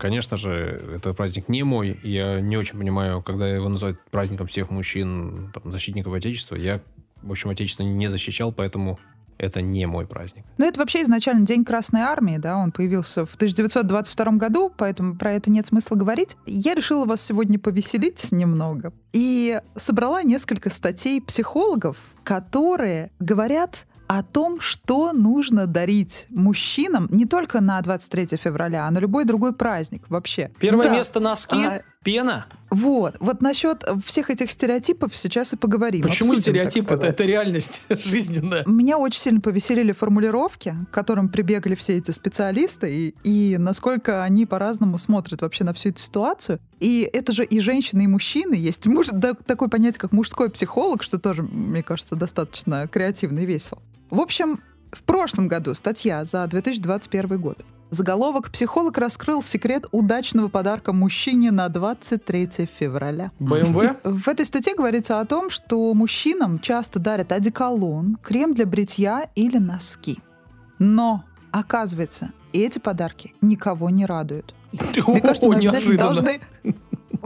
конечно же, это праздник не мой. Я не очень понимаю, когда его называют праздником всех мужчин, там, защитников Отечества. Я, в общем, Отечество не защищал, поэтому это не мой праздник. Ну, это вообще изначально День Красной Армии, да, он появился в 1922 году, поэтому про это нет смысла говорить. Я решила вас сегодня повеселить немного и собрала несколько статей психологов, которые говорят о том, что нужно дарить мужчинам не только на 23 февраля, а на любой другой праздник вообще. Первое Да. место носки, А, пена. Вот, вот насчет всех этих стереотипов сейчас и поговорим. Почему обсудим, так стереотип? Это, это реальность жизненная. Меня очень сильно повеселили формулировки, к которым прибегали все эти специалисты, и, и насколько они по-разному смотрят вообще на всю эту ситуацию. И это же и женщины, и мужчины. Есть муж, да, такое понятие, как мужской психолог, что тоже, мне кажется, достаточно креативно и весело. В общем, в прошлом году статья за 2021 год. Заголовок «Психолог раскрыл секрет удачного подарка мужчине на 23 февраля». БМВ? В этой статье говорится о том, что мужчинам часто дарят одеколон, крем для бритья или носки. Но, оказывается, эти подарки никого не радуют. Мне кажется, мы обязательно должны,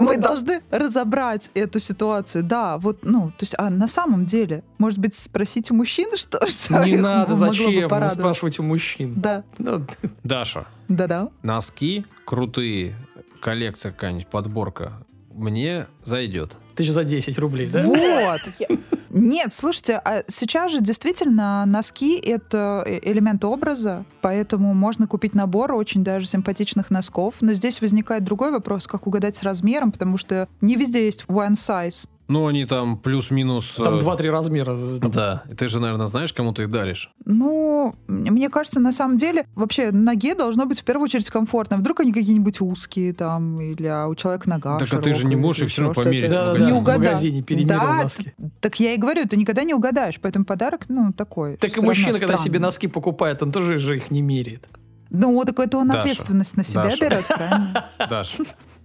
мы должны разобрать эту ситуацию. Да, вот, ну, то есть, а на самом деле, может быть, спросить у мужчин, что, что Не их надо, могло бы зачем? Порадовать? спрашиваете у мужчин. Да, Ну, Даша, да-да. носки крутые, коллекция какая-нибудь, подборка, мне зайдет. Тысяч за 10 рублей, да? Вот. Нет, слушайте, а сейчас же действительно носки — это э- элемент образа, поэтому можно купить набор очень даже симпатичных носков. Но здесь возникает другой вопрос, как угадать с размером, потому что не везде есть one size. Ну, они там плюс-минус... Там э, 2-3 размера. Там Да, ты же, наверное, знаешь, кому ты их даришь. Ну, мне кажется, на самом деле, вообще ноге должно быть в первую очередь комфортно. Вдруг они какие-нибудь узкие там, или а у человека нога Так, а ты же широкая, не можешь их всё равно померить в Да-да-да, магазине. Не в угадал. магазине перемерил Да, носки. Так я и говорю, ты никогда не угадаешь, поэтому подарок, ну, такой. Так и мужчина, когда странный. себе носки покупает, он тоже же их не меряет. Ну, так это он Даша, ответственность на себя Даша. берет, правильно? Даш,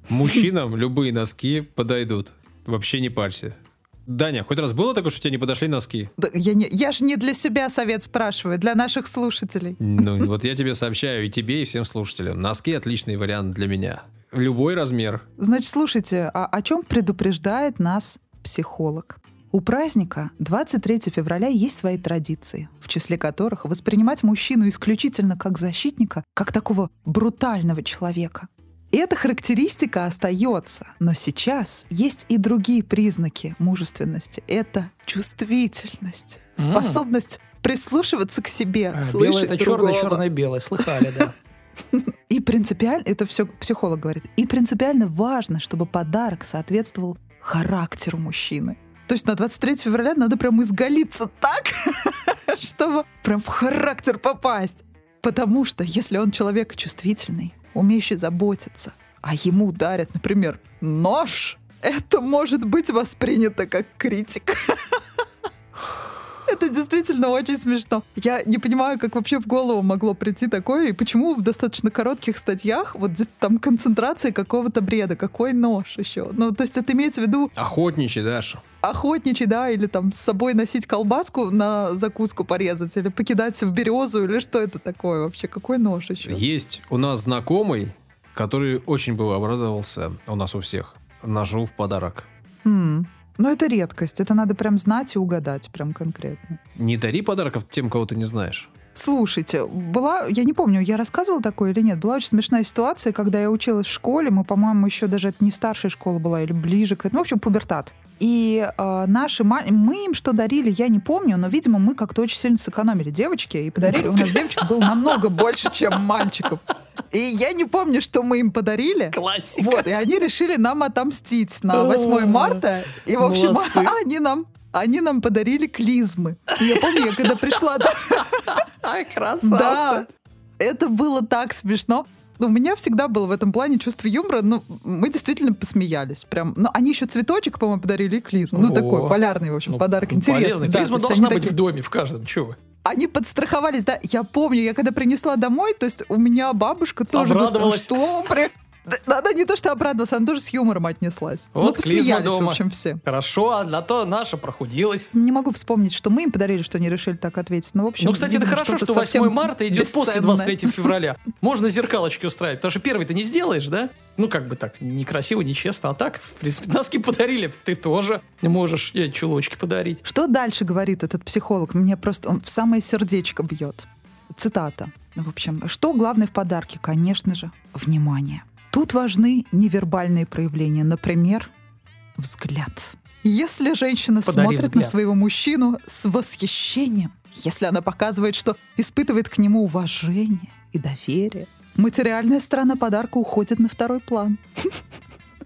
мужчинам любые носки подойдут. Вообще не парься. Даня, хоть раз было такое, что тебе не подошли носки? Да Я, не, я же не для себя совет спрашиваю, для наших слушателей. Ну, вот я тебе сообщаю, и тебе, и всем слушателям. Носки отличный вариант для меня. Любой размер. Значит, слушайте, а о чем предупреждает нас психолог? У праздника 23 февраля есть свои традиции, в числе которых воспринимать мужчину исключительно как защитника, как такого брутального человека. Эта характеристика остается, но сейчас есть и другие признаки мужественности. Это чувствительность, способность прислушиваться к себе, А, слышать белое это черное, другого. черное белое. Слыхали, да. И принципиально, это все психолог говорит, и принципиально важно, чтобы подарок соответствовал характеру мужчины. То есть на 23 февраля надо прям изголиться так, чтобы прям в характер попасть. Потому что если он человек чувствительный, умеющий заботиться, а ему дарят, например, нож, это может быть воспринято как критика. Это действительно очень смешно. Я не понимаю, как вообще в голову могло прийти такое, и почему в достаточно коротких статьях вот там концентрация какого-то бреда. Какой нож еще? Ну, то есть это имеется в виду... Охотничий, Даша. Охотничий, да, или там с собой носить колбаску на закуску порезать, или покидать в березу, или что это такое вообще? Какой нож еще? Есть у нас знакомый, который очень бы обрадовался у нас у всех ножу в подарок. М, Ну, это редкость. Это надо прям знать и угадать прям конкретно. Не дари подарков тем, кого ты не знаешь. Слушайте, была, я не помню, я рассказывала такое или нет, была очень смешная ситуация, когда я училась в школе, мы, по-моему, еще даже это не старшая школа была или ближе к этому, ну, в общем, пубертат. И э, наши мы им что дарили, я не помню, но, видимо, мы как-то очень сильно сэкономили девочки и подарили. У нас девочек было намного больше, чем мальчиков. И я не помню, что мы им подарили. Классика. Вот, и они решили нам отомстить на 8 марта. И, в общем, Молодцы. они нам, они нам подарили клизмы. И я помню, я когда пришла... Ай, Да, красавцы. это было так смешно. У меня всегда было в этом плане чувство юмора. Ну, мы действительно посмеялись. Прям. Но они еще цветочек, по-моему, подарили и клизму. Ну, О. такой полярный, в общем, Ну, подарок ну, интересный. полезно. да. Клизма должна быть такие- в доме, в каждом. Чего? Они подстраховались, да. Я помню, я когда принесла домой, то есть у меня бабушка тоже говорит, «Ну что при- Да, Она не то, что обрадовалась, она тоже с юмором отнеслась. Вот ну, посмеялись, дома. в общем, все. Хорошо, а на то наша прохудилась. Не могу вспомнить, что мы им подарили, что они решили так ответить. Ну, в общем, Ну, кстати, это хорошо, что 8 совсем марта идет после бесценное. 23 февраля. Можно зеркалочки устраивать, потому что первый ты не сделаешь, да? Ну, как бы так, некрасиво, нечестно, а так, в принципе, носки подарили, ты тоже можешь э, чулочки подарить. Что дальше говорит этот психолог? Мне просто он в самое сердечко бьет. Цитата. В общем, что главное в подарке? Конечно же, внимание. Тут важны невербальные проявления. Например, взгляд. Если женщина Подари смотрит взгляд. на своего мужчину с восхищением, если она показывает, что испытывает к нему уважение и доверие, материальная сторона подарка уходит на второй план.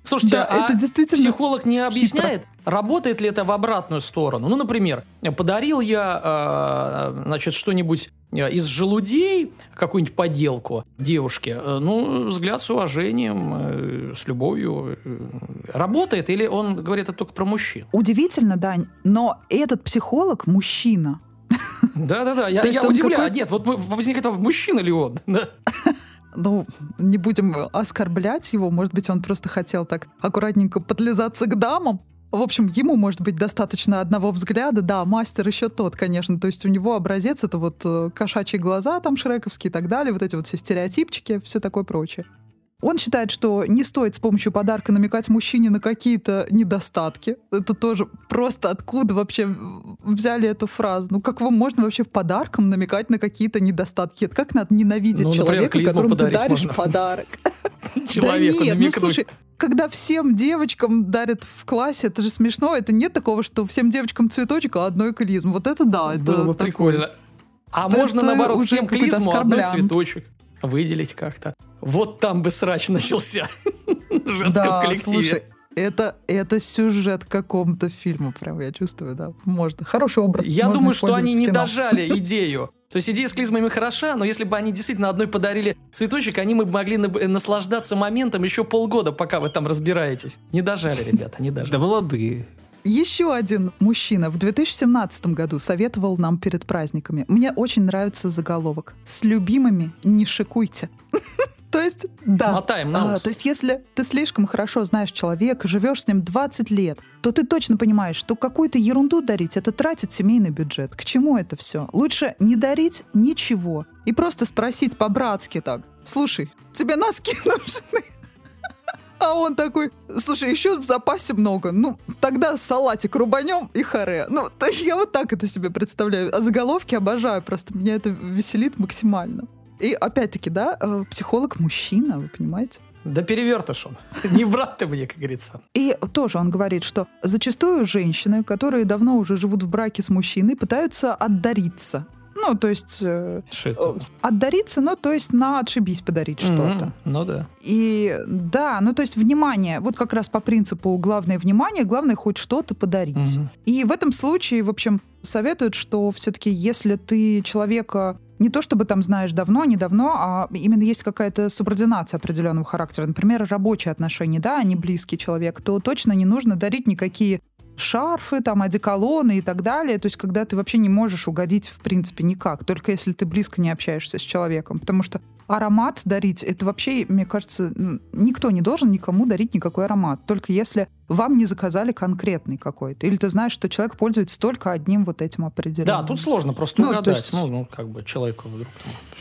Слушайте, Да, а это действительно психолог не объясняет, работает ли это в обратную сторону? Ну, например, подарил я, э, значит, что-нибудь э, из желудей, какую-нибудь поделку девушке, э, ну, взгляд с уважением, э, с любовью. Работает или он говорит это только про мужчин? Удивительно, Дань, но этот психолог мужчина. Да-да-да, я, я он удивляю. какой- Нет, вот возникает вопрос, мужчина ли он? Ну, не будем оскорблять его. Может быть, он просто хотел так аккуратненько подлизаться к дамам. В общем, ему, может быть, достаточно одного взгляда. Да, мастер еще тот, конечно. То есть у него образец — это вот э, кошачьи глаза там шрековские и так далее, вот эти вот все стереотипчики, все такое прочее. Он считает, что не стоит с помощью подарка намекать мужчине на какие-то недостатки. Это тоже просто откуда вообще взяли эту фразу? Ну как вам можно вообще подарком намекать на какие-то недостатки? Это Как надо ненавидеть Ну, например, человека, клизму которому ты даришь можно. подарок? Человеку да нет, ну слушай, когда всем девочкам дарят в классе, это же смешно. Это нет такого, что всем девочкам цветочек, а одной клизм. Вот это да. это Было бы прикольно. А Это можно, наоборот, всем клизму, одной цветочек выделить как-то. Вот там бы срач начался в женском Да, коллективе. слушай, это, это сюжет какому-то фильму, прям я чувствую, да. Можно. Хороший образ. Я можно думаю, что они не дожали идею. То есть идея с клизмами хороша, но если бы они действительно одной подарили цветочек, они бы могли на- наслаждаться моментом еще полгода, пока вы там разбираетесь. Не дожали, ребята, не дожали. Да молодые. Еще один мужчина в 2017 году советовал нам перед праздниками. Мне очень нравится заголовок. С любимыми не шикуйте. То есть, да. Мотаем на А, ус. то есть, если ты слишком хорошо знаешь человека, живешь с ним 20 лет, то ты точно понимаешь, что какую-то ерунду дарить это тратит семейный бюджет. К чему это все? Лучше не дарить ничего и просто спросить по-братски так: слушай, тебе носки нужны? А он такой, слушай, еще в запасе много. Ну, тогда салатик рубанем и харе. Ну, то есть я вот так это себе представляю. А заголовки обожаю, просто меня это веселит максимально. И опять-таки, да, э, психолог мужчина, вы понимаете? Да перевертыш он. Не брат ты мне, как говорится. И тоже он говорит, что зачастую женщины, которые давно уже живут в браке с мужчиной, пытаются отдариться. Ну, то есть э, Что это? отдариться, ну, то есть на отшибись подарить что-то. Мгм. Ну да. И да, ну то есть внимание, вот как раз по принципу главное внимание, главное хоть что-то подарить. Мгм. И в этом случае, в общем, советуют, что все-таки если ты человека не то чтобы там знаешь давно, не давно, а именно есть какая-то субординация определенного характера, например, рабочие отношения, да, не близкий человек, то точно не нужно дарить никакие шарфы, там, одеколоны и так далее. То есть, когда ты вообще не можешь угодить, в принципе, никак, только если ты близко не общаешься с человеком. Потому что аромат дарить, это вообще, мне кажется, никто не должен никому дарить никакой аромат. Только если вам не заказали конкретный какой-то. Или ты знаешь, что человек пользуется только одним вот этим определенным. Да, тут сложно просто Ну, угадать. есть- Ну, ну, как бы человеку вдруг.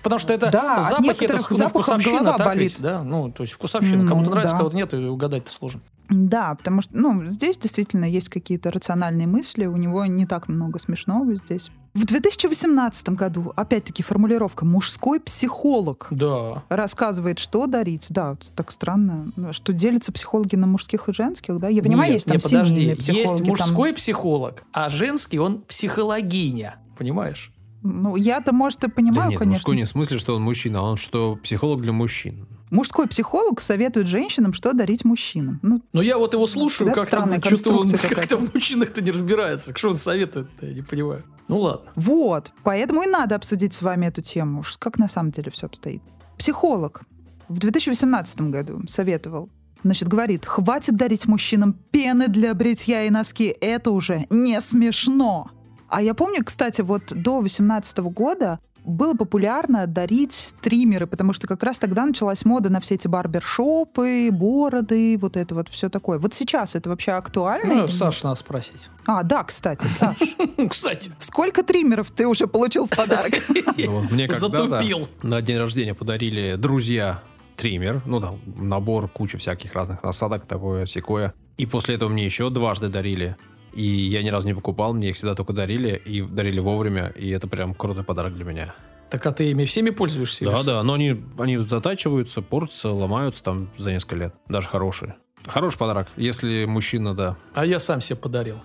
Потому что это Да, запахи, это ну, вкусовщина, голова так болит. ведь, да? Ну, то есть вкусовщина. Кому-то нравится, да. кому-то нет, и угадать-то сложно. Да, потому что, ну, здесь действительно есть какие-то рациональные мысли, у него не так много смешного здесь. В 2018 году, опять-таки, формулировка «мужской психолог» Да. рассказывает, что дарить. Да, так странно, что делятся психологи на мужских и женских, да? Я понимаю, Нет, есть там не, подожди. психологи. Есть там- мужской психолог, а женский он психологиня. Понимаешь? Ну, я-то, может, и Да понимаю, нет, конечно. мужской не в смысле, что он мужчина, а он что, психолог для мужчин. Мужской психолог советует женщинам, что дарить мужчинам. Ну, Но я вот его слушаю, Да, как-то странная что-то он как-то в мужчинах-то не разбирается. Что он советует я не понимаю. Ну ладно. Вот, поэтому и надо обсудить с вами эту тему, уж как на самом деле все обстоит. Психолог в 2018 году советовал, значит, говорит, хватит дарить мужчинам пены для бритья и носки, это уже не смешно. А я помню, кстати, вот до 18 года было популярно дарить триммеры, потому что как раз тогда началась мода на все эти барбершопы, бороды, вот это вот все такое. Вот сейчас это вообще актуально? Ну? Саш, надо спросить. А, да, кстати, Саш. Кстати. Сколько триммеров ты уже получил в подарок? Ну, мне когда-то на день рождения подарили друзья триммер, ну там набор, куча всяких разных насадок, такое, секое. И после этого мне еще дважды дарили. И я ни разу не покупал, мне их всегда только дарили, и дарили вовремя, и это прям крутой подарок для меня. Так а ты ими всеми пользуешься? Да, да, но они, они затачиваются, портятся, ломаются там за несколько лет, даже хорошие. Хороший подарок, если мужчина, да. А я сам себе подарил.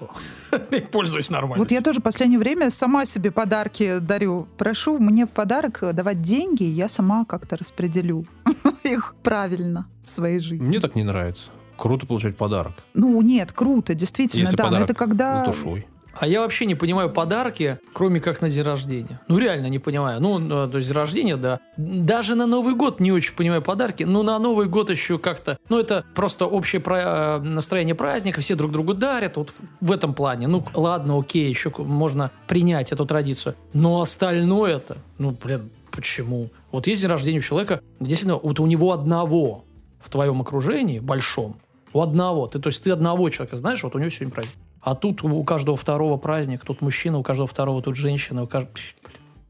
Пользуюсь нормально. Вот я тоже в последнее время сама себе подарки дарю. Прошу мне в подарок давать деньги, я сама как-то распределю их правильно в своей жизни. Мне так не нравится. Круто получать подарок. Ну, нет, круто, действительно, Если да. Но это когда... с душой. А я вообще не понимаю подарки, кроме как на день рождения. Ну, реально не понимаю. Ну, э, то есть день рождения, да. Даже на Новый год не очень понимаю подарки. Ну, на Новый год еще как-то... Ну, это просто общее про- э, настроение праздника, все друг другу дарят. Вот в этом плане. Ну, ладно, окей, еще можно принять эту традицию. Но остальное-то... Ну, блин, почему? Вот есть день рождения у человека, действительно, вот у него одного в твоем окружении, большом, у одного. Ты, то есть ты одного человека знаешь, вот у него сегодня праздник. А тут у каждого второго праздник, тут мужчина, у каждого второго тут женщина, у каждого...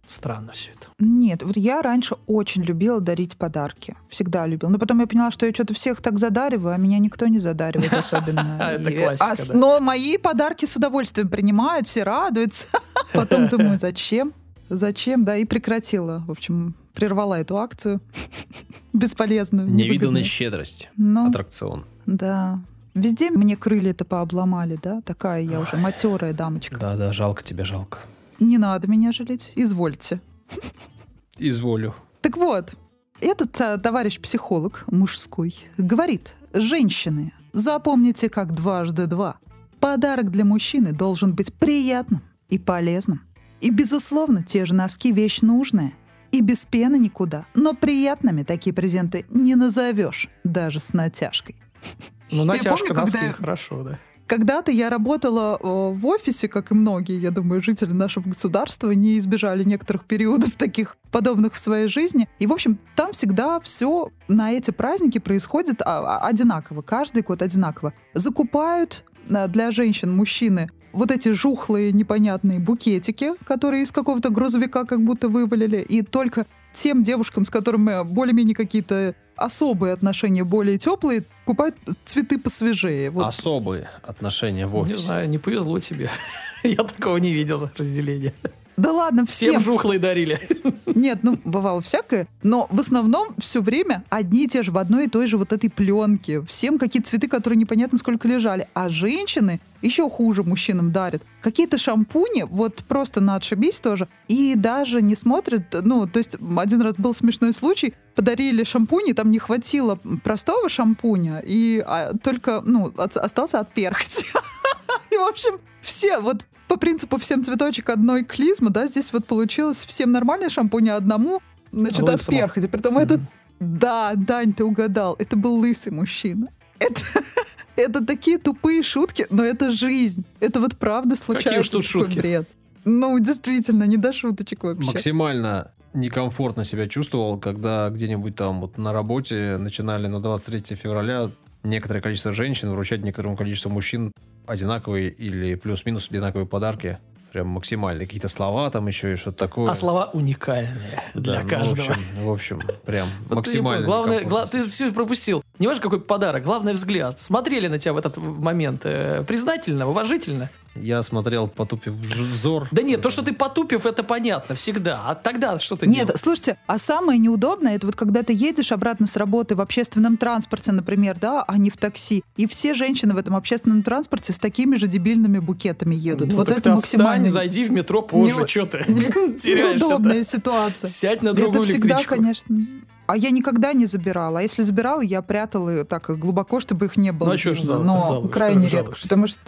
Странно все это. Нет, вот я раньше очень любила дарить подарки. Всегда любила. Но потом я поняла, что я что-то всех так задариваю, а меня никто не задаривает особенно. Это классика. Но мои подарки с удовольствием принимают, все радуются. Потом думаю, зачем? Зачем? Да, и прекратила. В общем, прервала эту акцию. Бесполезную. Невиданная щедрость. Ну, Аттракцион. Да. Везде мне крылья-то пообломали, да? Такая я уже матерая дамочка. Да, да, жалко тебя, жалко. Не надо меня жалеть, извольте. Изволю. Так вот, этот а, товарищ психолог мужской говорит, женщины, запомните как дважды два. Подарок для мужчины должен быть приятным и полезным. И, безусловно, те же носки – вещь нужная. И без пены никуда. Но приятными такие презенты не назовешь, даже с натяжкой. Ну, натяжка, помню, носки, когда- хорошо, да. Когда-то я работала э, в офисе, как и многие, я думаю, жители нашего государства не избежали некоторых периодов таких подобных в своей жизни. И, в общем, там всегда все на эти праздники происходит а, а, одинаково, каждый год одинаково. Закупают э, для женщин, мужчины вот эти жухлые непонятные букетики, которые из какого-то грузовика как будто вывалили, и только тем девушкам, с которыми более-менее какие-то особые отношения, более теплые, купают цветы посвежее. Вот. Особые отношения в Не офисе. знаю, не повезло тебе. Я такого не видел разделения. Да ладно, Всем всем. жухлые дарили. Нет, ну, бывало всякое. Но в основном все время одни и те же в одной и той же вот этой пленке. Всем какие-то цветы, которые непонятно сколько лежали. А женщины еще хуже мужчинам дарят. Какие-то шампуни, вот просто на отшибись тоже. И даже не смотрят, ну, то есть один раз был смешной случай, подарили шампунь, и там не хватило простого шампуня, и а, только, ну, от- остался от перхоти. И, в общем, все, вот по принципу всем цветочек одной клизмы, да, здесь вот получилось всем нормальный шампунь, а одному, значит, от Лысому. перхоти. Притом этот, да, Дань, ты угадал, это был лысый мужчина. Это, это такие тупые шутки, но это жизнь. Это вот правда случается уж тут шутки? бред. Ну, действительно, не до шуточек вообще. Максимально некомфортно себя чувствовал, когда где-нибудь там вот на работе начинали на 23 февраля некоторое количество женщин вручать некоторому количеству мужчин одинаковые или плюс-минус одинаковые подарки. Прям максимальные. Какие-то слова там еще и что-то такое. А слова уникальные для Да, ну, каждого. В общем, в общем, прям Вот ты максимально. понял. Главное, гла- ты все пропустил. Не важно, какой подарок, главное взгляд. Смотрели на тебя в этот момент э, признательно, уважительно. Я смотрел, потупив взор. Да нет, то, что ты потупив, это понятно всегда. А тогда что ты Нет, делал? слушайте, а самое неудобное, это вот когда ты едешь обратно с работы в общественном транспорте, например, да, а не в такси, и все женщины в этом общественном транспорте с такими же дебильными букетами едут. Ну, вот так это ты отстань, максимально зайди в метро позже, Не- что ты неудобная ситуация. Сядь на Это другую всегда, электричку. конечно. А я никогда не забирала. А если забирала, я прятала ее так глубоко, чтобы их не было. Ну, а чё ж зал- Но жалуешь, крайне жалуешься? редко. Потому что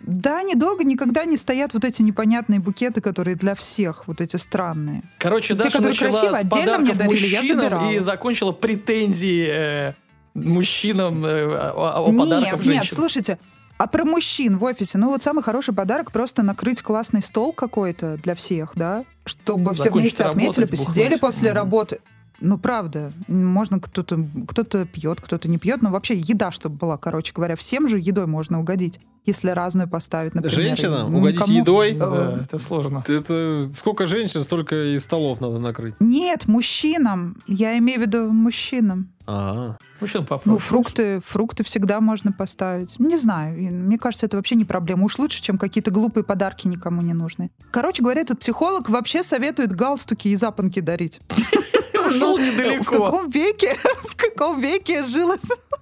да, они долго никогда не стоят вот эти непонятные букеты, которые для всех, вот эти странные. Короче, Те, Даша которые начала красиво, с отдельно мне дарили, я забирала. и закончила претензии э, мужчинам э, о, о нет, подарках нет, женщин. слушайте, а про мужчин в офисе, ну вот самый хороший подарок просто накрыть классный стол какой-то для всех, да, чтобы все Закончить вместе отметили, работать, посидели бухнуть. после Мгм. работы. Ну, правда, можно кто-то кто пьет, кто-то не пьет, но вообще еда, чтобы была, короче говоря, всем же едой можно угодить, если разную поставить, например. Женщинам И угодить никому- едой? Да, Э, это сложно. Это сколько женщин, столько и столов надо накрыть. Нет, мужчинам. Я имею в виду мужчинам. А, Мужчин Ну, попробуй. фрукты, фрукты всегда можно поставить. Не знаю, мне кажется, это вообще не проблема. Уж лучше, чем какие-то глупые подарки никому не нужны. Короче говоря, этот психолог вообще советует галстуки и запонки дарить. Ушел В недалеко. каком веке, в каком веке я жила?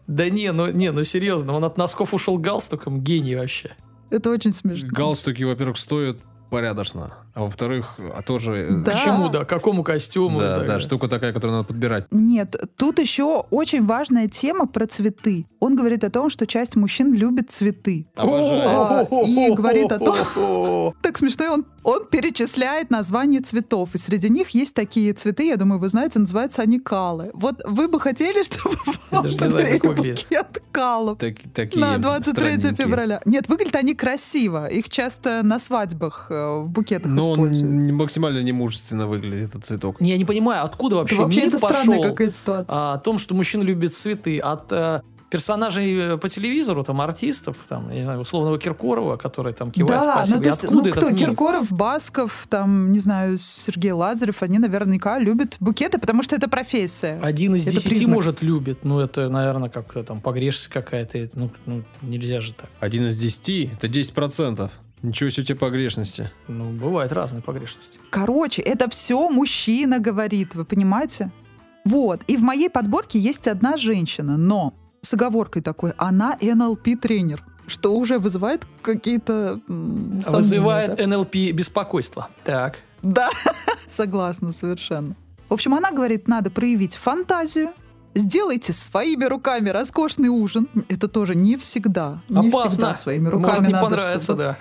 Да не, ну не, ну серьезно, он от носков ушел галстуком, гений вообще. Это очень смешно. галстуки, во-первых, стоят порядочно, а во-вторых, а тоже... э, Да. К чему, да, к какому костюму? Да, да, далее. штука такая, которую надо подбирать. Нет, тут еще очень важная тема про цветы. Он говорит о том, что часть мужчин любит цветы. Обожаю. А, и говорит о том-. Так смешно, он, он перечисляет названия цветов. И среди них есть такие цветы, я думаю, вы знаете, называются они калы. Вот вы бы хотели, чтобы вам подарили букет калов Так- такие на 23 странненькие. февраля. Нет, выглядят они красиво. Их часто на свадьбах э, в букетах он используют. не- максимально немужественно выглядит, этот цветок. Не, я не понимаю, откуда вообще, вообще миф это пошел какая-то ситуация. а, о том, что мужчина любит цветы. От э, персонажей э, по телевизору, там, артистов, там, я не знаю, условного Киркорова, который там кивает да, спасибо. ну то есть, откуда ну этот кто, миф? Киркоров, Басков, там, не знаю, Сергей Лазарев, они наверняка любят букеты, потому что это профессия. Один из Это десяти, признак. может, любит. Ну, это, наверное, как там погрешность какая-то. Ну, ну, нельзя же так. Один из десяти, это 10%. Ничего себе у тебя погрешности. Ну, бывают разные погрешности. Короче, это все мужчина говорит, вы понимаете? Вот. И в моей подборке есть одна женщина, но с оговоркой такой, она НЛП-тренер, что уже вызывает какие-то Вызывает да? НЛП беспокойство. Так. Да, согласна совершенно. В общем, она говорит, надо проявить фантазию, сделайте своими руками роскошный ужин. Это тоже не всегда. Не Опасно. всегда своими руками Может не надо, понравится, чтобы- да.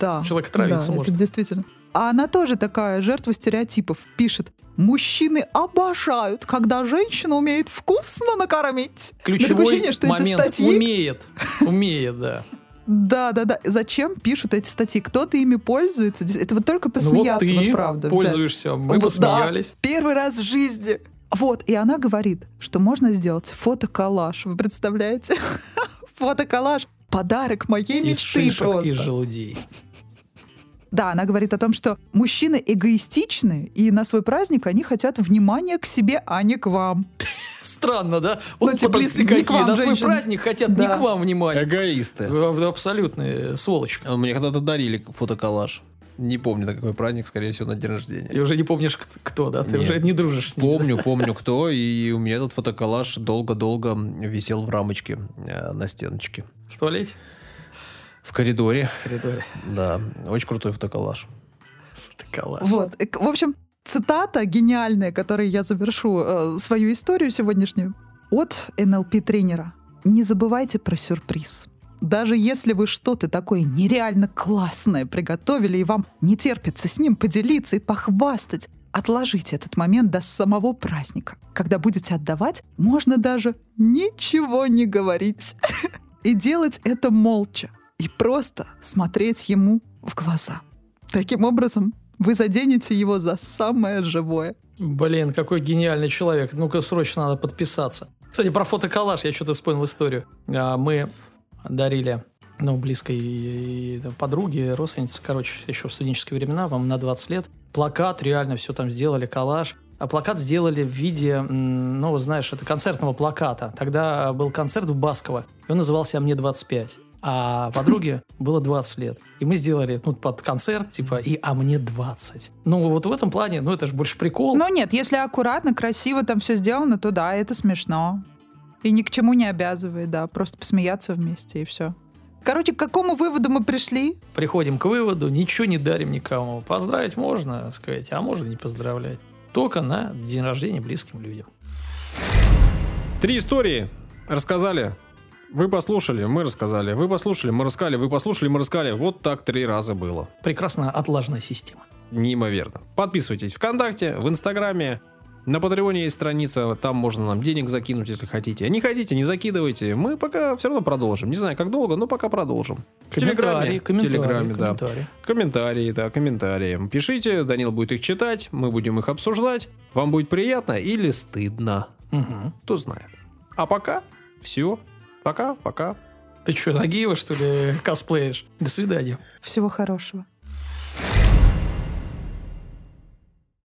Да. Человек отравиться да, может. Это действительно. А она тоже такая жертва стереотипов. Пишет, мужчины обожают, когда женщина умеет вкусно накормить. Ключевой ощущение, что эти момент статьи- умеет. Умеет, да. Да, да, да. Зачем пишут эти статьи? Кто-то ими пользуется? Это вот только Ну, вот посмеяться, ты вот правда. взять. пользуешься, мы Вот, да. посмеялись. Первый раз в жизни. Вот, и она говорит, что можно сделать фотоколлаж. Вы представляете? Фотоколлаж. Подарок моей Из мечты шишек, просто. из желудей. Да, она говорит о том, что мужчины эгоистичны, и на свой праздник они хотят внимания к себе, а не к вам. Странно, да? Ну, Вот типа, подлецы какие. вам, На свой женщины. праздник хотят Да. не к вам внимания. Эгоисты. Вы Абсолютные сволочь. А Мне когда-то дарили фотоколлаж. Не помню, на какой праздник, скорее всего, на день рождения. И уже не помнишь, кто, да? Ты Нет. уже не дружишь с ним. Помню, помню, кто, и у меня этот фотоколлаж долго-долго висел в рамочке э, на стеночке. В туалете? В коридоре, В коридоре. да. Очень крутой фотоколлаж. Ты коллаж. Вот. К- В общем, цитата гениальная, которой я завершу э, свою историю сегодняшнюю, от НЛП-тренера. Не забывайте про сюрприз. Даже если вы что-то такое нереально классное приготовили, и вам не терпится с ним поделиться и похвастать, отложите этот момент до самого праздника. Когда будете отдавать, можно даже ничего не говорить. И делать это молча. И просто смотреть ему в глаза. Таким образом, вы заденете его за самое живое. Блин, какой гениальный человек. Ну-ка, срочно надо подписаться. Кстати, про фотоколлаж я что-то вспомнил историю. А, Мы дарили ну, близкой подруге, родственнице, короче, еще в студенческие времена, вам на 20 лет. Плакат, реально все там сделали, коллаж. А плакат сделали в виде, ну, знаешь, это концертного плаката. Тогда был концерт в Басково, и он назывался «А мне 25». А подруге было 20 лет. И мы сделали ну, под концерт, типа, и «А мне 20». Ну, вот в этом плане, ну, это же больше прикол. Но нет, если аккуратно, красиво там все сделано, то да, это смешно. И ни к чему не обязывает, да, просто посмеяться вместе и все. Короче, к какому выводу мы пришли? Приходим к выводу, ничего не дарим никому. Поздравить можно, сказать, а можно не поздравлять. Только на день рождения близким людям. Три истории рассказали. Вы послушали, мы рассказали. Вы послушали, мы рассказали. Вы послушали, мы рассказали. Вот так три раза было. Прекрасная отлаженная система. Неимоверно. Подписывайтесь ВКонтакте, в Инстаграме. На Патреоне есть страница, там можно нам денег закинуть, если хотите. Не хотите, не закидывайте. Мы пока все равно продолжим. Не знаю, как долго, но пока продолжим. В Телеграме. Комментарии, Телеграме, да. комментарии. Комментарии, да, комментарии. Пишите, Данил будет их читать, мы будем их обсуждать. Вам будет приятно или стыдно, Мгм. кто знает. А пока все. Пока, пока. Ты что, Нагиева, что ли, косплеишь? До свидания. Всего хорошего.